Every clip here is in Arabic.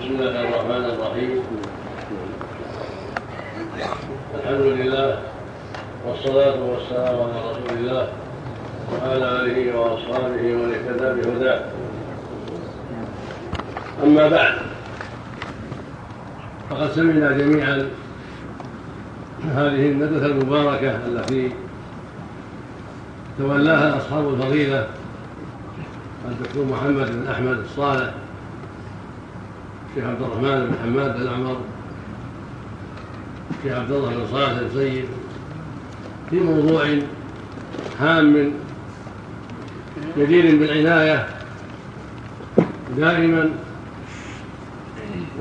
بسم الله الرحمن الرحيم الحمد لله والصلاة والسلام على رسول الله وعلى آله وأصحابه ومن اهتدى بهداه أما بعد فقد سمعنا جميعا هذه الندوة المباركة التي تولاها أصحاب الفضيلة الدكتور محمد بن أحمد الصالح الشيخ عبد الرحمن بن حماد الأعمر الشيخ عبد الله بن صالح السيد في موضوع هام جدير بالعناية دائما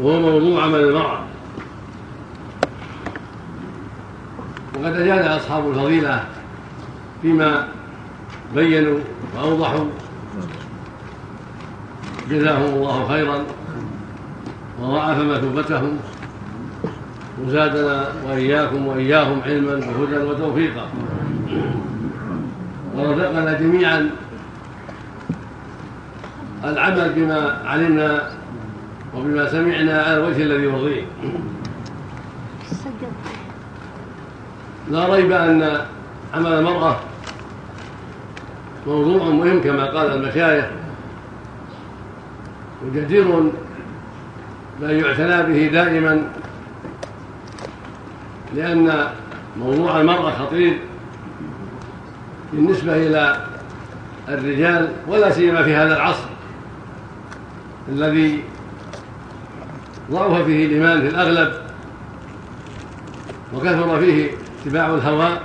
وهو موضوع عمل المرأة وقد أجاد أصحاب الفضيلة فيما بينوا وأوضحوا. جزاهم الله خيرا. وضاعف مثوبتهم وزادنا وإياكم وإياهم علما وهدى وتوفيقا. ورزقنا جميعا العمل بما علمنا وبما سمعنا على الوجه الذي يرضيه. لا ريب أن عمل المرأة موضوع مهم كما قال المشايخ وجدير بأن يعتنى به دائما لأن موضوع المرأة خطير بالنسبة إلى الرجال ولا سيما في هذا العصر الذي ضعف فيه الإيمان في الأغلب وكثر فيه اتباع الهوى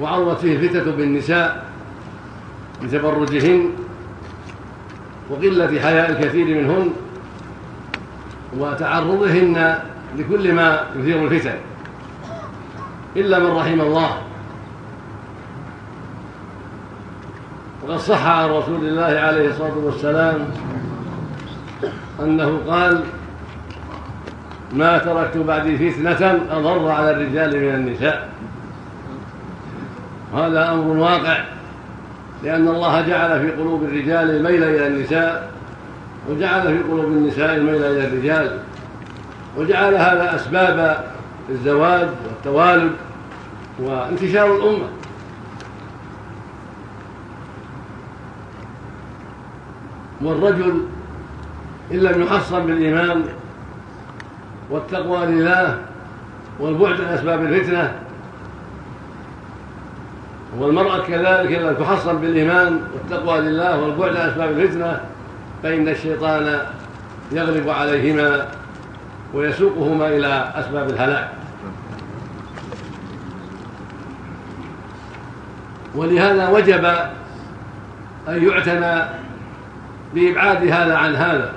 وعظمت فيه الفتنة بالنساء بتبرجهن وقلة حياء الكثير منهن. وتعرضهن لكل ما يثير الفتن. إلا من رحم الله. وقد صح عن رسول الله عليه الصلاة والسلام أنه قال ما تركت بعدي فتنة أضر على الرجال من النساء. هذا أمر واقع لأن الله جعل في قلوب الرجال الميل إلى النساء وجعل في قلوب النساء الميل إلى الرجال وجعل هذا أسباب الزواج والتوالد وانتشار الأمة. والرجل إن لم يحصن بالإيمان والتقوى لله والبعد عن أسباب الفتنة والمرأة كذلك إذا تحصن بالإيمان والتقوى لله والبعد عن أسباب الفتنة فإن الشيطان يغلب عليهما ويسوقهما إلى أسباب الهلاك. ولهذا وجب أن يعتنى بإبعاد هذا عن هذا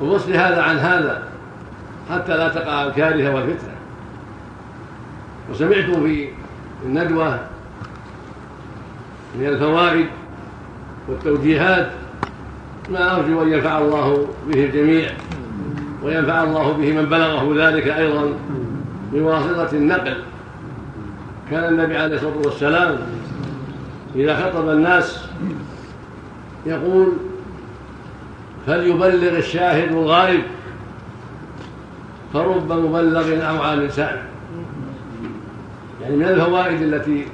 ووصل هذا عن هذا حتى لا تقع الكارثة والفتنة. وسمعت في الندوة من الفوائد والتوجيهات ما أرجو أن ينفع الله به الجميع وينفع الله به من بلغه ذلك أيضا بواسطة النقل. كان النبي عليه الصلاة والسلام إذا خطب الناس يقول فليبلغ الشاهد الغائب فرب مبلغ أو لسان يعني من الفوائد التي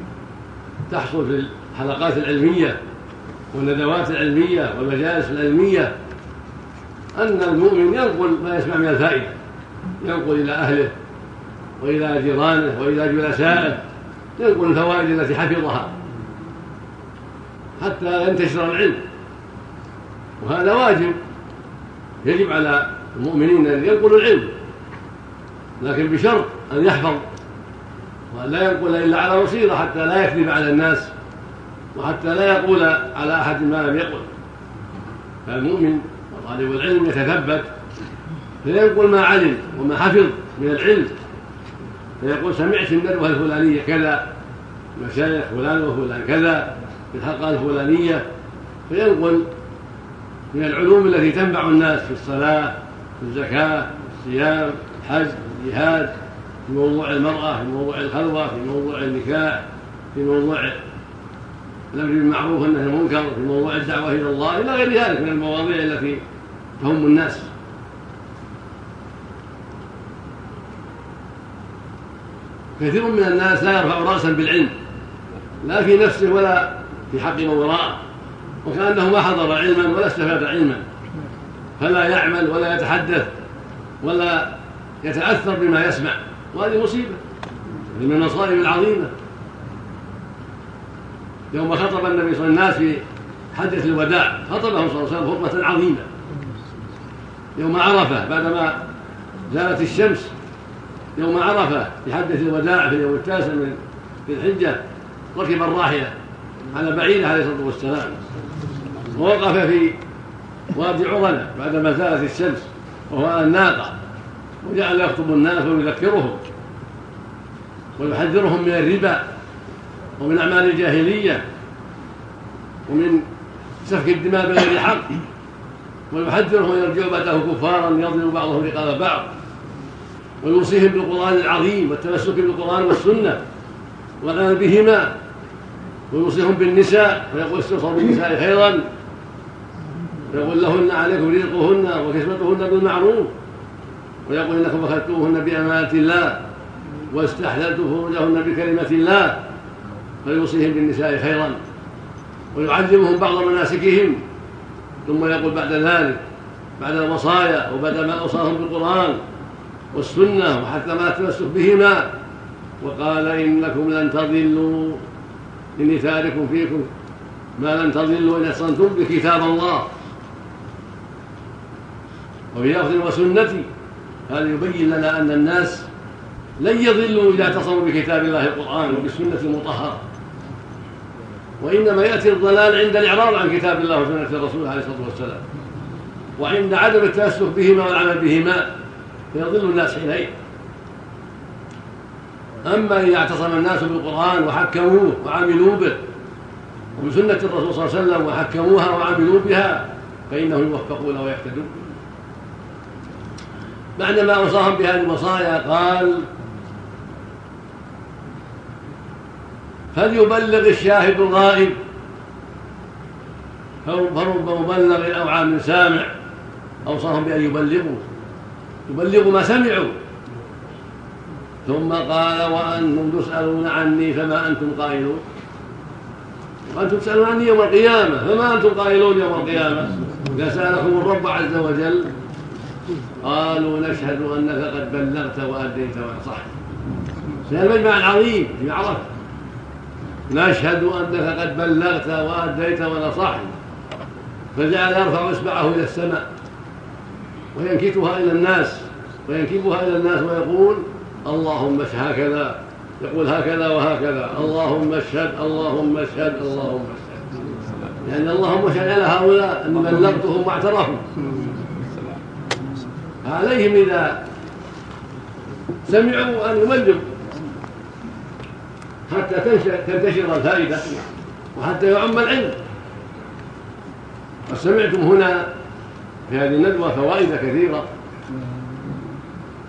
تحصل في الحلقات العلمية والندوات العلمية والمجالس العلمية أن المؤمن ينقل ما يسمع من الفائدة ينقل إلى أهله وإلى جيرانه وإلى جلسائه ينقل الفوائد التي حفظها حتى ينتشر العلم. وهذا واجب يجب على المؤمنين أن ينقلوا العلم لكن بشرط أن يحفظ وأن لا ينقل إلا على بصيرة حتى لا يكذب على الناس. وحتى لا يقول على أحد ما لم يقل. فالمؤمن وطالب العلم يتثبت فينقل ما علم وما حفظ من العلم. فيقول سمعت الندوة الفلانية كذا مشايخ فلان وفلان كذا في الحلقة الفلانية. فينقل من العلوم التي تنفع الناس في الصلاة في الزكاة في الصيام الحج الجهاد في موضوع المرأة في موضوع الخلوة في موضوع النكاح في موضوع الأمر بالمعروف والنهي عن المنكر في موضوع الدعوة إلى الله إلى غير ذلك من المواضيع التي تهم الناس. كثير من الناس لا يرفع راسا بالعلم لا في نفسه ولا في حق من وراءه وكأنه ما حضر علما ولا استفاد علما. فلا يعمل ولا يتحدث ولا يتأثر بما يسمع وهذه مصيبة. هذه من المصائب العظيمة. يوم خطب النبي صلى الله عليه وسلم الناس في حجه الوداع خطبهم صلى الله عليه وسلم خطبة عظيمة. يوم عرفة بعدما زالت الشمس يوم عرفة في حجه الوداع في اليوم التاسع من ذي الحجة ركب الراحلة على بعيره عليه الصلاة والسلام. ووقف في وادي عرنة بعدما زالت الشمس وهو على الناقه وجعل يخطب الناس ويذكرهم ويحذرهم من الربا. ومن أعمال الجاهلية ومن سفك الدماء بغير حق ويحذرهم ان يرجعوا بعده كفارا يضرب بعضهم رقاب بعض ويوصيهم بالقرآن العظيم والتمسك بالقرآن والسنة والعمل بهما ويوصيهم بالنساء ويقول استوصوا بالنساء خيرا ويقول لهن عليكم رزقهن وكسوتهن بالمعروف ويقول إنكم اخذتوهن بأمانة الله واستحللتم فروجهن بكلمة الله. فيوصيهم بالنساء خيرا ويعلمهم بعض مناسكهم ثم يقول بعد ذلك بعد الوصايا وبعد ما أوصاهم بالقرآن والسنة وحتى ما التمسك بهما وقال إنكم لن تضلوا إني تارك فيكم ما لن تضلوا إن احصنتم بكتاب الله. وفي لفظ وسنتي هذا يبين لنا أن الناس لن يضلوا إذا اعتصموا بكتاب الله القرآن وبالسنه المطهرة. وإنما يأتي الضلال عند الإعراض عن كتاب الله وسنة الرسول عليه الصلاة والسلام. وعند عدم التمسك بهما والعمل بهما فيضل الناس حينئذ. أما إذا اعتصم الناس بالقرآن وحكموه وعملوا به وبسنة الرسول صلى الله عليه وسلم وحكموها وعملوا بها فإنهم يوفقون ويهتدون. بعدما اوصاهم بهذه الوصايا قال فليبلغ الشاهد الغائب. فرب مبلغ أو عام سامع؟ أوصاهم بأن يبلغوا. يبلغوا ما سمعوا. ثم قال وأنتم تسألون عني فما أنتم قائلون. وأنتم تسألون عني يوم القيامة فما أنتم قائلون يوم القيامة؟ إذا سألكم الرب عز وجل قالوا نشهد أنك قد بلغت وأديت ونصحت في المجمع العظيم في عرفه نشهد أنك قد بلغت وأديت ونصحت فجعل يرفع اصبعه إلى السماء وينكتها إلى الناس وينكبها إلى الناس ويقول اللهم اشهد هكذا. يقول هكذا وهكذا. اللهم اشهد اللهم اشهد اللهم اشهد. يعني اللهم اشهد على هؤلاء اني بلغتهم واعترفوا. عليهم إذا سمعوا أن يبلغوا حتى تنتشر الفائدة وحتى يعم العلم. وسمعتم هنا في هذه الندوة فوائد كثيرة.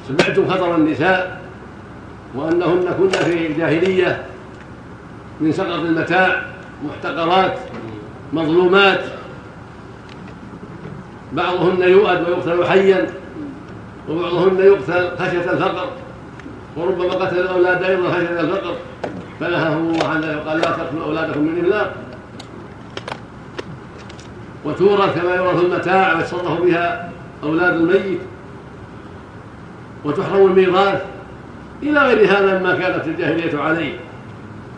سمعتم خطر النساء وأنهن كن في جاهلية من سقط المتاع محتقرات مظلومات. بعضهن يؤد ويقتل حيا وبعضهن يقتل خشية الفقر وربما قتل الأولاد أيضا خشية الفقر. فنهاهم الله عنه وقال لا تقتلوا أولادكم من إملاق. وتورث كما يورث المتاع ويتصرف بها أولاد الميت. وتحرم الميراث. إلى غير هذا مما كانت الجاهلية عليه.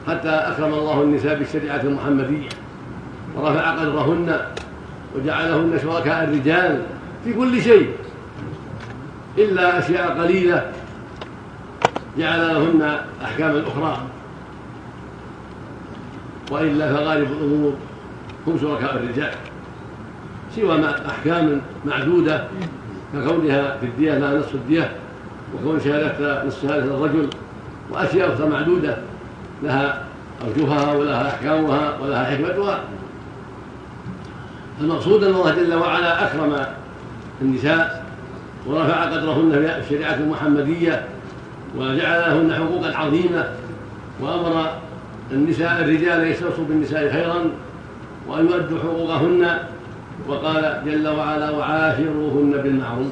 حتى أكرم الله النساء بالشريعة المحمدية. ورفع قدرهن. وجعلهن شركاء الرجال. في كل شيء. إلا أشياء قليلة. جعل لهن أحكاما أخرى. وإلا فغالب الأمور هم شركاء الرجال سوى أحكام معدودة ككونها في الدية لا نصف الدية وكون شهادة نصف شهادة الرجل وأشياء أخرى معدودة لها أوجهها ولها أحكامها ولها حكمتها. المقصود أن الله جل وعلا أكرم النساء ورفع قدرهن في الشريعة المحمدية وجعل لهن حقوقا عظيمة وأمر النساء الرجال يستوصوا بالنساء خيرا وأن يؤدوا حقوقهن وقال جل وعلا وعاشروهن بالمعروف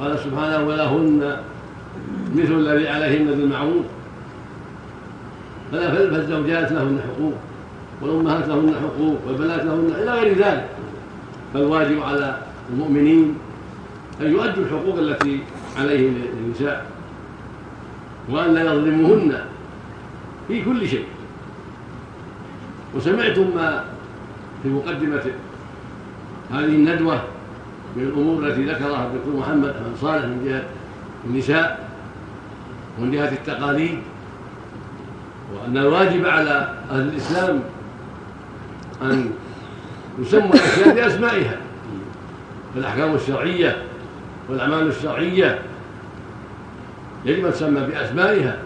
قال سبحانه ولهن مثل الذي عليهن بالمعروف فالزوجات لهن حقوق والأمهات لهن حقوق والبنات لهن إلى غير ذلك. فالواجب على المؤمنين أن يؤدوا الحقوق التي عليهم للنساء وأن لا يظلموهن. في كل شيء. وسمعتم ما في مقدمة هذه الندوة من الأمور التي ذكرها الدكتور محمد بن صالح من جهة النساء ومن جهة التقاليد وأن الواجب على أهل الإسلام أن يسمى الأشياء بأسمائها فالأحكام الشرعية والأعمال الشرعية. يجب أن تسمى بأسمائها.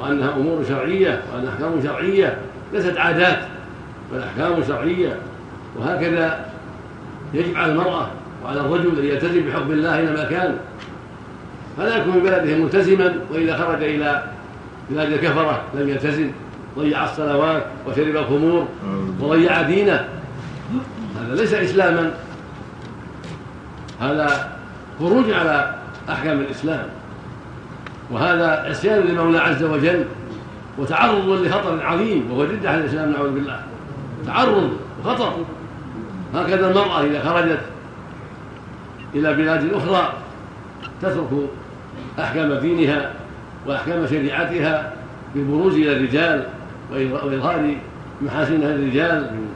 وأنها أمور شرعية وأنها أحكام شرعية. ليست عادات بل أحكام شرعية. وهكذا يجب على المرأة وعلى الرجل أن يلتزم بحكم الله أينما كان. فلا يكون في بلده ملتزما وإذا خرج إلى بلاد الكفرة لم يلتزم. ضيع الصلوات وشرب الخمور وضيع دينه. هذا ليس إسلاما. هذا خروج على أحكام الإسلام. وهذا عصيان للمولى عز وجل وتعرض لخطر عظيم وهو ردة عن الإسلام نعوذ بالله. تعرض وخطر. هكذا المرأة إذا خرجت إلى بلاد أخرى تترك أحكام دينها وأحكام شريعتها بالبروز إلى الرجال وإظهار محاسنها للرجال من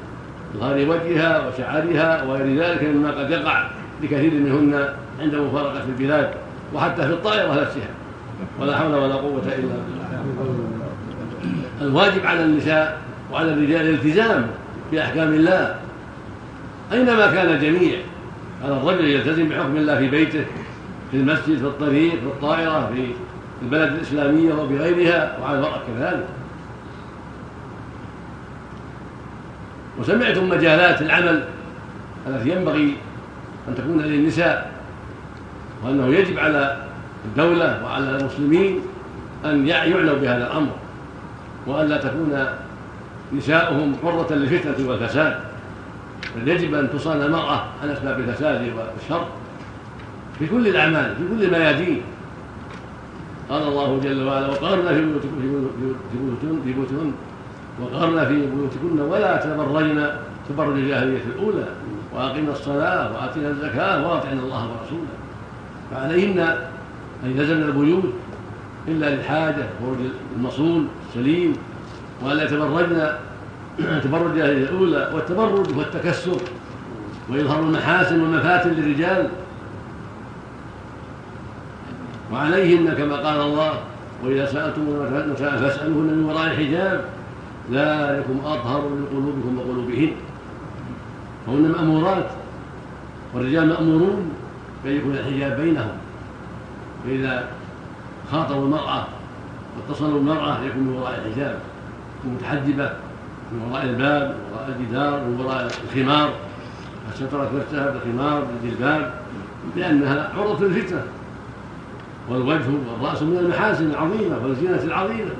إظهار وجهها وشعرها وغير ذلك مما قد يقع لكثير منهن عند مفارقة البلاد وحتى في الطائرة نفسها. ولا حول ولا قوة إلا بالله. الواجب على النساء وعلى الرجال الالتزام بأحكام الله. أينما كان الجميع على الرجل يلتزم بحكم الله في بيته في المسجد في الطريق في الطائرة في البلد الإسلامية وبغيرها وعلى المرأة كذلك. وسمعتم مجالات العمل التي ينبغي أن تكون للنساء وأنه يجب على الدولة وعلى المسلمين أن يعنوا بهذا الأمر وأن لا تكون نساؤهم حرة للفتنة والفساد بل يجب أن تصان المرأة عن أسباب الفساد والشر في كل الأعمال في كل الميادين. قال الله جل وعلا وقرنا في بيوتكن في بيوتكن وقرنا في بيوتكن ولا تبرجن تبرج الجاهلية الأولى وأقمنا الصلاة وآتينا الزكاة وأطعنا الله ورسوله. فعليهن أن يلزمن البيوت إلا للحاجة خروج المصون السليم وألا يتبرجن تبرج الأولى والتبرج والتكسر ويظهر المحاسن والمفاتن للرجال. وعليهن كما قال الله وإذا سألتم فاسألوهن من وراء الحجاب ذلكم أطهر لقلوبكم وقلوبهن. فهن مأمورات والرجال مأمورون بأن يكون الحجاب بينهم. فإذا خاطبوا المرأة واتصلوا المرأة يكون من وراء الحجاب متحجبة من وراء الباب من وراء الجدار من وراء الخمار. فسترت نفسها بالخمار بالجلباب لأنها عرضة الفتنة والوجه والرأس من المحاسن العظيمة والزينة العظيمة.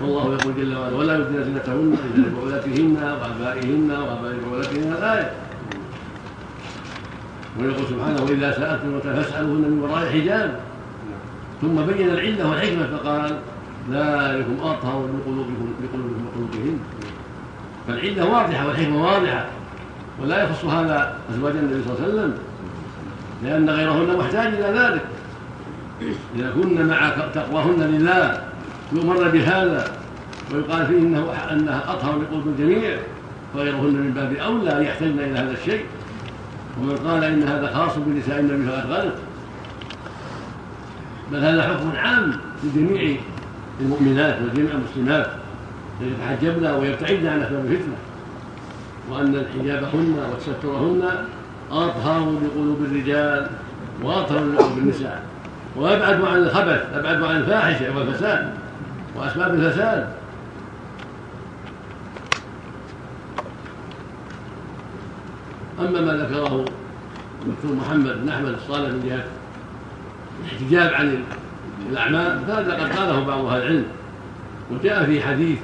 والله يقول جل وعلا ولا يبدين زينتهن إلا لبعولتهن وآبائهن وآباء بعولتهن الآية. ويقول سبحانه وإذا سألتم فاسألوهن من وراء حجاب ثم بين العلة والحكمة فقال ذلكم أطهر لقلوبكم لقلوبكم وقلوبهن فالعلة واضحة والحكمة واضحة ولا يخص هذا أزواج النبي صلى الله عليه وسلم لأن غيرهن محتاج إلى ذلك. إذا كن مع تقواهن لله يؤمر بهذا ويقال فيه إنه أنها أطهر لقلوب الجميع فغيرهن من باب أولى يحتجن إلى هذا الشيء. ومن قال إن هذا خاص بنساء النبي فقد غلط بل هذا حكم عام لجميع المؤمنات وجميع المسلمات يتحجبن ويبتعدن عن أسباب الفتنة. وأن حجابهن وتسترهن أطهر لقلوب الرجال وأطهر لقلوب النساء. وأبعد عن الخبث أبعد عن الفاحشة والفساد وأسباب الفساد. أما ما ذكره الدكتور محمد بن أحمد الصالح من جهه الاحتجاب عن الأعمال فهذا قد قاله بعض أهل العلم. وجاء في حديث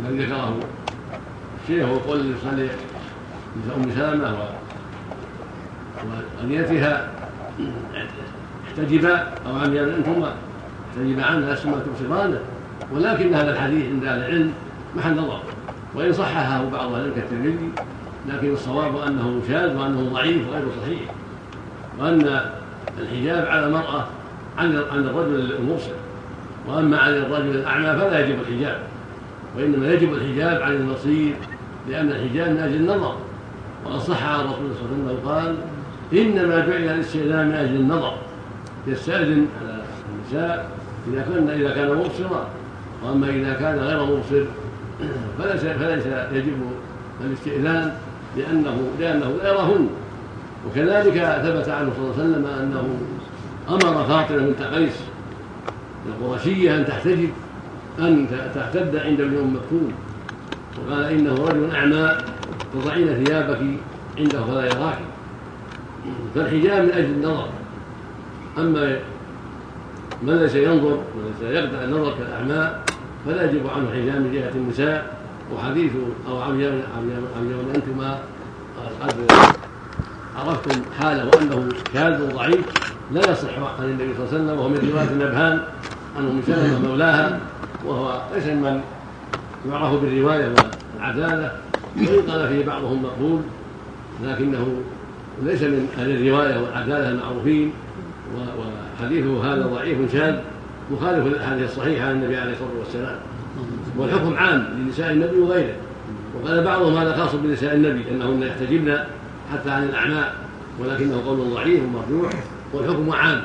الذي ذكره الشيخ هو قول يصلي ام سلمه وأنيتها احتجبا أو عميان انتما تجب عنها اسمى تبصرانه ولكن هذا الحديث عند أهل العلم محل نظر. وإن صححه بعض أهل العلم كالترمذي لكن الصواب أنه شاذ وأنه ضعيف وغير صحيح. وأن الحجاب على المرأة عن عن الرجل المبصر وأما عن الرجل الأعمى فلا يجب الحجاب وإنما يجب الحجاب عن البصير لأن الحجاب من أجل النظر. وقد صح عن الرسول صلى الله عليه وسلم قال إنما جعل الاستئذان من أجل النظر يستأذن على النساء إذا كان إذا كان مبصرا وأما إذا كان غير مبصر فليس فليس يجب الاستئذان لأنه لأنه لا يراهن. وكذلك ثبت عنه صلى الله عليه وسلم أنه أمر فاطمة بنت قيس القرشية أن تحتجب أن تعتد عند ابن ام مكتوم. وقال إنه رجل أعمى تضعين ثيابك عنده فلا يراك. فالحجاب من أجل النظر. أما من ليس ينظر وليس يقطع النظر كالأعمى فلا يجب عنه الحجاب من جهة النساء. وحديث أو عميان أنتما قد عرفتم حاله وانه شاذ ضعيف لا يصح عن النبي صلى الله عليه وسلم وهو من رواية النبهان عن أم سلمة مولاها وهو ليس ممن يعرف بالرواية والعدالة وإن قال فيه بعضهم مقبول لكنه ليس من أهل الرواية والعدالة المعروفين وحديثه هذا ضعيف شاذ مخالف للأحاديث الصحيحة عن النبي عليه الصلاة والسلام. والحكم عام لنساء النبي وغيره وقال بعضهم هذا خاص بنساء النبي أنهن يحتجبن حتى عن الاعماء ولكنه قول ضعيف ومرجوح والحكم عام.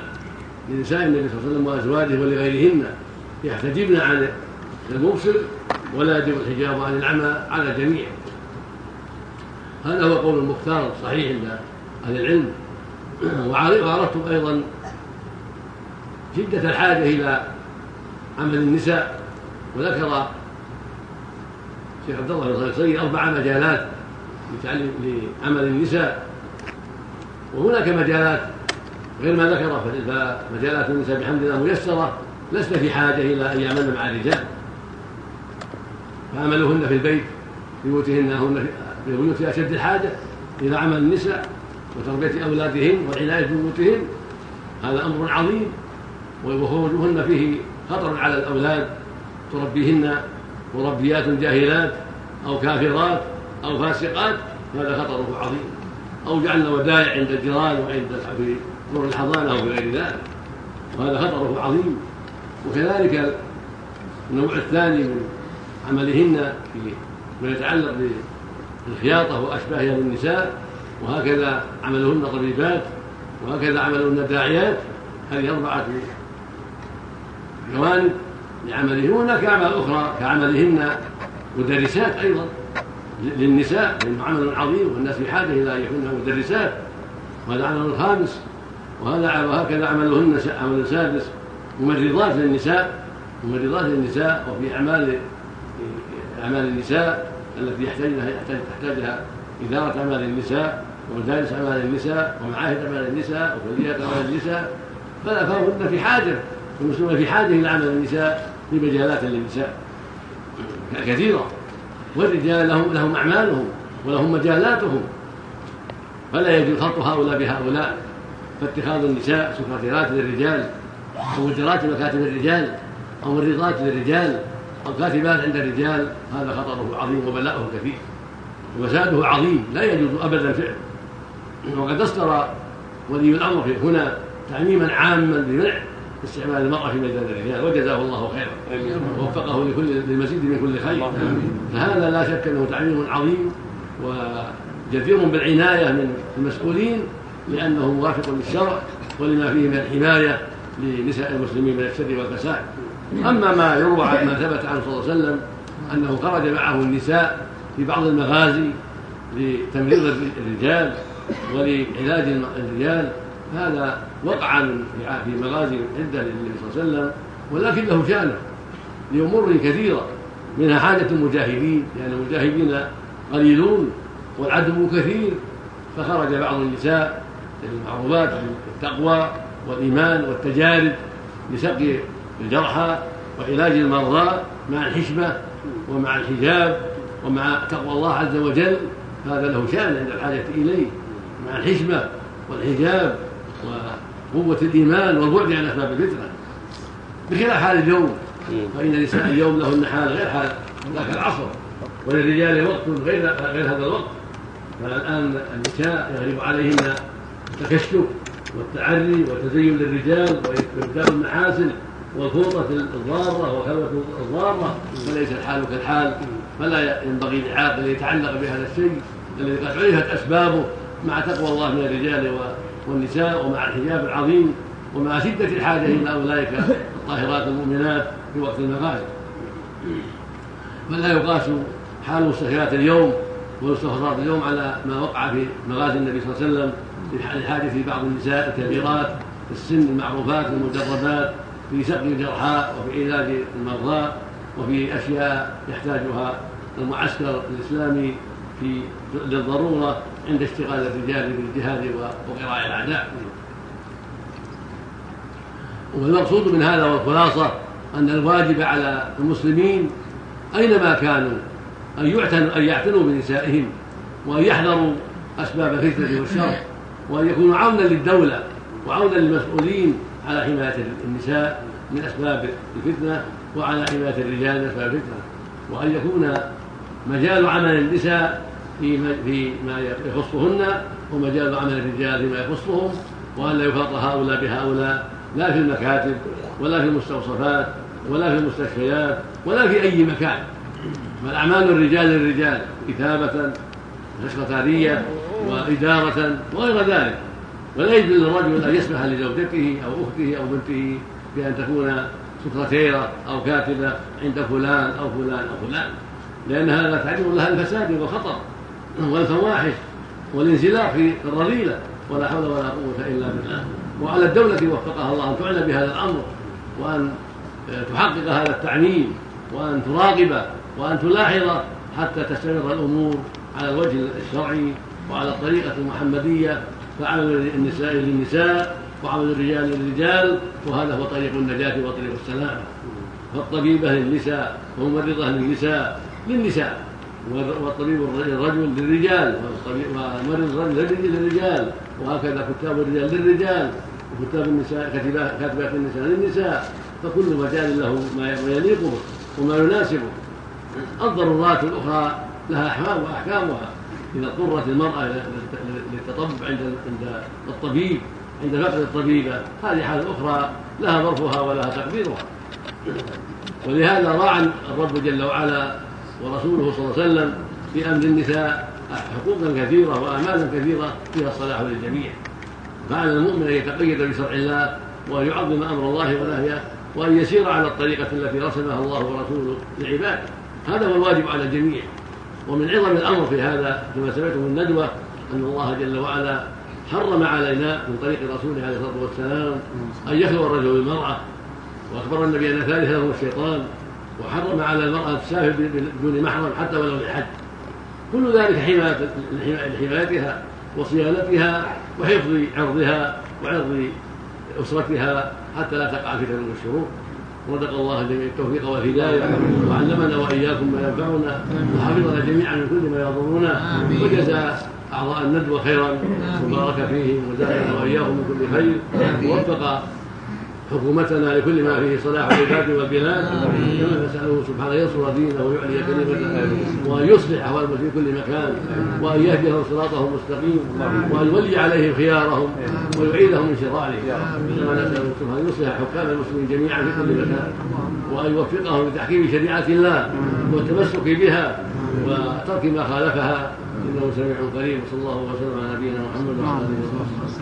لنساء النبي صلى الله عليه وسلم وأزواجه ولغيرهن يحتجبن عن المبصر ولا يجب الحجاب عن العمى على الجميع. هذا هو قول المختار الصحيح عند أهل العلم. وعرفتم أيضا شدة الحاجة إلى عمل النساء. وذكر الشيخ عبد الله بن صالح أربع مجالات لعمل النساء. وهناك مجالات غير ما ذكر فمجالات النساء بحمد الله ميسرة. لست في حاجة إلى أن يعملن مع الرجال. فعملهن في البيت بيوتهن هن في بيوت أشد الحاجة إلى عمل النساء وتربية أولادهن والعنايه ببيوتهن هذا أمر عظيم. وخروجهن فيه خطر على الأولاد. تربيهن مربيات جاهلات أو كافرات. أو فاسقات هذا خطره عظيم. أو جعلنا ودائع عند الجيران وعند في دور الحضانة أو غير ذلك. وهذا خطره عظيم. وكذلك النوع الثاني من عملهن في ما يتعلق بالخياطة واشباهها للنساء وهكذا عملهن طبيبات وهكذا عملهن داعيات. هذه أربعة جوانب لعملهن وهناك اعمال أخرى كعملهن مدرسات أيضا. للنساء لأنه عمل عظيم والناس في حاجة إلى أن يكون مدرسات وهذا عمل خامس وهذا وهكذا عملهن عمل سادس. ممرضات للنساء ممرضات للنساء وفي أعمال أعمال النساء التي يحتاجها تحتاجها إدارة أعمال النساء ومدارس أعمال النساء ومعاهد أعمال النساء وكليات أعمال النساء. فهن في حاجة المسلمون في حاجة إلى عمل النساء في مجالات للنساء. كثيرة. والرجال لهم لهم أعمالهم ولهم مجالاتهم. فلا يجوز خلط هؤلاء بهؤلاء. فاتخاذ النساء سكرتيرات للرجال أو مديرات مكاتب الرجال أو مريضات للرجال أو كاتبات عند الرجال. هذا خطره عظيم وبلاؤه كثير وفساده عظيم. لا يجوز أبدا فعله. وقد أصدر ولي الأمر هنا تعميما عاما بمنع استعمال المرأة في مجال الرجال وجزاه الله خيرا. ووفقه لكل للمزيد من كل خير. فهذا لا شك أنه تعليم عظيم وجدير بالعناية من المسؤولين لأنه موافق للشرع ولما فيه من الحماية لنساء المسلمين من الشر والفساد. أما ما يروى ما ثبت عنه صلى الله عليه وسلم أنه خرج معه النساء في بعض المغازي لتمريض الرجال ولعلاج الرجال هذا وقع في مغازي عدة للنبي صلى الله عليه وسلم ولكن له شانه لأمور كثيرة منها حاجة المجاهدين لأن يعني المجاهدين قليلون والعدو كثير فخرج بعض النساء المعروفات بالتقوى والإيمان والتجارب لسقي الجرحى وعلاج المرضى مع الحشمة ومع الحجاب ومع تقوى الله عز وجل هذا له شأن عند الحاجة إليه مع الحشمة والحجاب وقوة الإيمان والبعد عن أسباب الفتنة بخلاف حال اليوم فإن نساء اليوم لهن حال غير حال ذاك العصر وللرجال وقت غير غير هذا الوقت. فالآن النساء يغلب عليهن التكشف والتعري والتزين للرجال وإبداء المحاسن والفوطة الضارة وخلوة الضارة فليس الحال كالحال. فلا ينبغي لعاقل يتعلق بهذا الشيء الذي قد عرفت أسبابه مع تقوى الله من الرجال والنساء ومع الحجاب العظيم ومع شدة الحاجة إلى أولئك الطاهرات المؤمنات في وقت المغازي فلا يقاس حال مستشفيات اليوم والمستخرجات اليوم على ما وقع في مغازي النبي صلى الله عليه وسلم لحادث بعض النساء الكبيرات في السن المعروفات المجردات في سقي الجرحى وفي علاج المرضى وفي أشياء يحتاجها المعسكر الإسلامي في للضرورة عند اشتغال الرجال بالجهاد وقراء الأعداء. والمقصود من هذا والخلاصة أن الواجب على المسلمين أينما كانوا أن يعتنوا أن يعتنوا بنسائهم وأن يحذروا أسباب الفتنة والشر وأن يكونوا عونا للدولة وعونا للمسؤولين على حماية النساء من أسباب الفتنة وعلى حماية الرجال من أسباب الفتنة. وأن يكون مجال عمل النساء فيما يخصهن ومجال عمل الرجال فيما يخصهم وأن لا يفرط هؤلاء بهؤلاء لا في المكاتب ولا في المستوصفات ولا في المستشفيات ولا في أي مكان. بل اعمال الرجال للرجال كتابه وسكرتاريه وإدارة وغير ذلك. ولا يجوز للرجل أن يسمح لزوجته أو أخته أو بنته بأن تكون سكرتيرة أو كاتبة عند فلان أو فلان أو فلان لأن هذا تعرض لها الفساد والخطر. والفواحش والانزلاق في الرذيلة ولا حول ولا قوة إلا بالله. وعلى الدولة وفقها الله أن تعنى بهذا الأمر وأن تحقق هذا التعميم وأن تراقب وأن تلاحظ حتى تستمر الأمور على الوجه الشرعي وعلى الطريقة المحمدية. فعمل النساء للنساء وعمل الرجال للرجال وهذا هو طريق النجاة وطريق السلامه فالطبيبة للنساء والممرضة للنساء للنساء. والطبيب الرجل للرجال ومرض الرجل للرجال وهكذا كتاب الرجال للرجال وكتاب النساء كاتبات النساء للنساء فكل مجال له ما يليق به وما يناسبه. الضرورات الأخرى لها أحكام وأحكامها. إذا اضطرت المرأة للتطبع عند عند الطبيب عند فقد الطبيبة هذه حال أخرى لها ظرفها ولها تقديرها. ولهذا راعى الرب جل وعلا ورسوله صلى الله عليه وسلم في أمر النساء حقوقا كثيرة وامالا كثيرة فيها الصلاح للجميع. فعلى المؤمن أن يتقيد بشرع الله وأن يعظم أمر الله ونهيه وأن يسير على الطريقة التي رسمها الله ورسوله لعباده. هذا هو الواجب على الجميع. ومن عظم الأمر في هذا كما سمعتم الندوه أن الله جل وعلا حرم علينا من طريق رسوله عليه الصلاة والسلام أن يخلو الرجل بالمرأة وأخبر النبي أن ثالث له الشيطان. وحرم على المرأة تسافر بدون محرم حتى ولو للحج. كل ذلك لحمايتها وصيانتها وحفظ عرضها وعرض أسرتها حتى لا تقع فتن والشرور رزق الله الجميع التوفيق والهداية. وعلمنا وإياكم ما ينفعنا. وحفظنا جميعا من كل ما يضرنا. وجزى أعضاء الندوة خيرا. وبارك فيهم وزادنا وإياهم من كل خير. ووفق حكومتنا لكل ما فيه صلاح العباد والبلاد كما نسأله سبحانه ينصر دينه ويعلي كلمته وأن يصلح احوالهم في كل مكان وأن يهديهم صراطه المستقيم وأن يولي عليهم خيارهم ويعيدهم من شرارهم. كما نساله سبحانه أن يصلح حكام المسلمين جميعا في كل مكان وأن يوفقهم لتحكيم شريعة الله والتمسك بها وترك ما خالفها. إنه سميع قريب. صلى الله وسلم على نبينا محمد وعلى آله وصحبه.